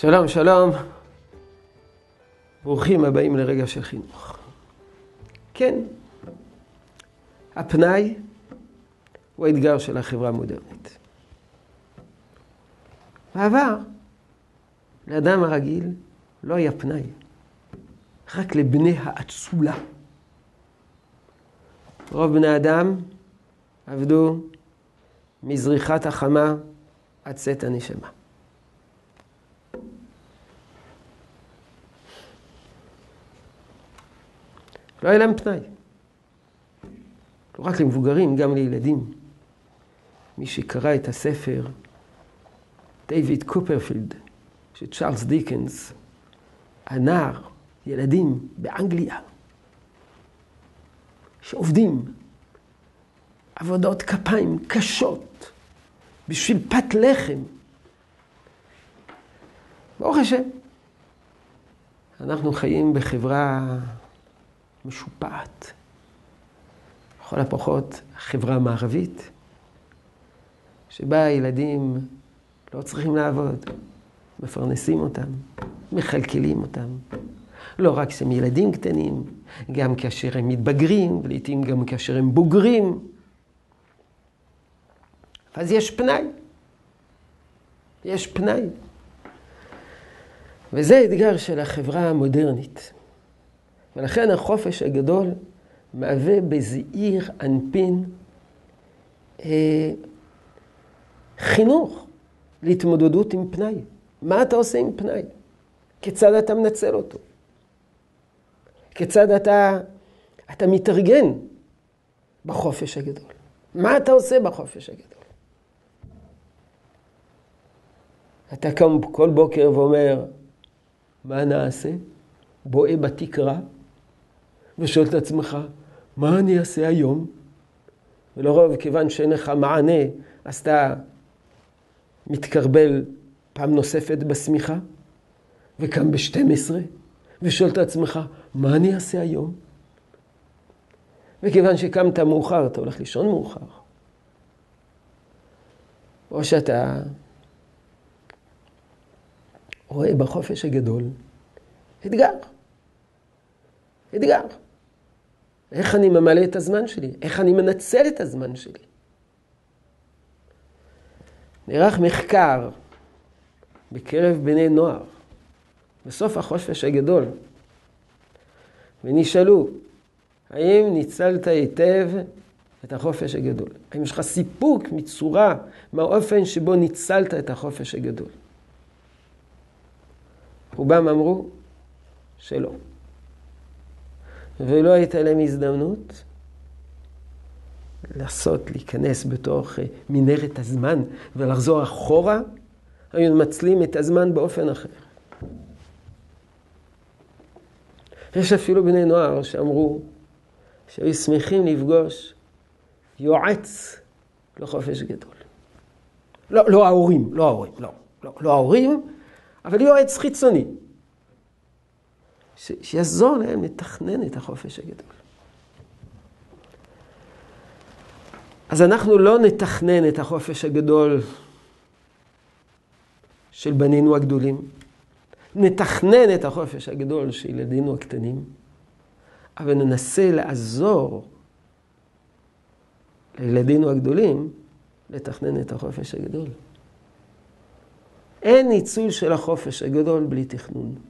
שלום, שלום. ברוכים הבאים לרגע של חינוך. כן, הפנאי הוא האתגר של החברה המודרנית. בעבר, לאדם הרגיל לא היה פנאי, רק לבני האצולה. רוב בני אדם עבדו מזריחת החמה עד צאת הנשמה. לא היה להם פנאי. לא רק למבוגרים, גם לילדים. מי שקרא את הספר, דייוויד קופרפילד, של צ'ארלס דיקנס, הנער, ילדים באנגליה, שעובדים עבודות כפיים קשות בשביל פת לחם. ברוך השם, אנחנו חיים בחברה משופעת. לכל הפחות חברה מערבית, שבה הילדים לא צריכים לעבוד, מפרנסים אותם, מכלכלים אותם. לא רק שהם ילדים קטנים, גם כאשר הם מתבגרים, ולעיתים גם כאשר הם בוגרים. אז יש פנאי. יש פנאי. וזה האתגר של החברה המודרנית. ולכן החופש הגדול מהווה בזעיר אנפין אה, חינוך להתמודדות עם פנאי. מה אתה עושה עם פנאי? כיצד אתה מנצל אותו? כיצד אתה, אתה מתארגן בחופש הגדול? מה אתה עושה בחופש הגדול? אתה קם כל בוקר ואומר, מה נעשה? בואה בתקרה, ושואל את עצמך, מה אני אעשה היום? ולרוב, כיוון שאין לך מענה, אז אתה מתקרבל פעם נוספת בשמיכה, וקם ב-12, ושואל את עצמך, מה אני אעשה היום? וכיוון שקמת מאוחר, אתה הולך לישון מאוחר. או שאתה רואה בחופש הגדול אתגר. אתגר. איך אני ממלא את הזמן שלי? איך אני מנצל את הזמן שלי? נערך מחקר בקרב בני נוער, בסוף החופש הגדול, ונשאלו, האם ניצלת היטב את החופש הגדול? האם יש לך סיפוק מצורה, מהאופן שבו ניצלת את החופש הגדול? רובם אמרו שלא. ולא הייתה להם הזדמנות לעשות, להיכנס בתוך אה, מנהרת הזמן ולחזור אחורה, היו מנצלים את הזמן באופן אחר. יש אפילו בני נוער שאמרו שהיו שמחים לפגוש יועץ לחופש גדול. לא, לא ההורים, לא ההורים, לא, לא, לא ההורים, אבל יועץ חיצוני. ש, שיעזור להם לתכנן את החופש הגדול. אז אנחנו לא נתכנן את החופש הגדול של בנינו הגדולים, נתכנן את החופש הגדול של ילדינו הקטנים, אבל ננסה לעזור לילדינו הגדולים לתכנן את החופש הגדול. אין ניצול של החופש הגדול בלי תכנון.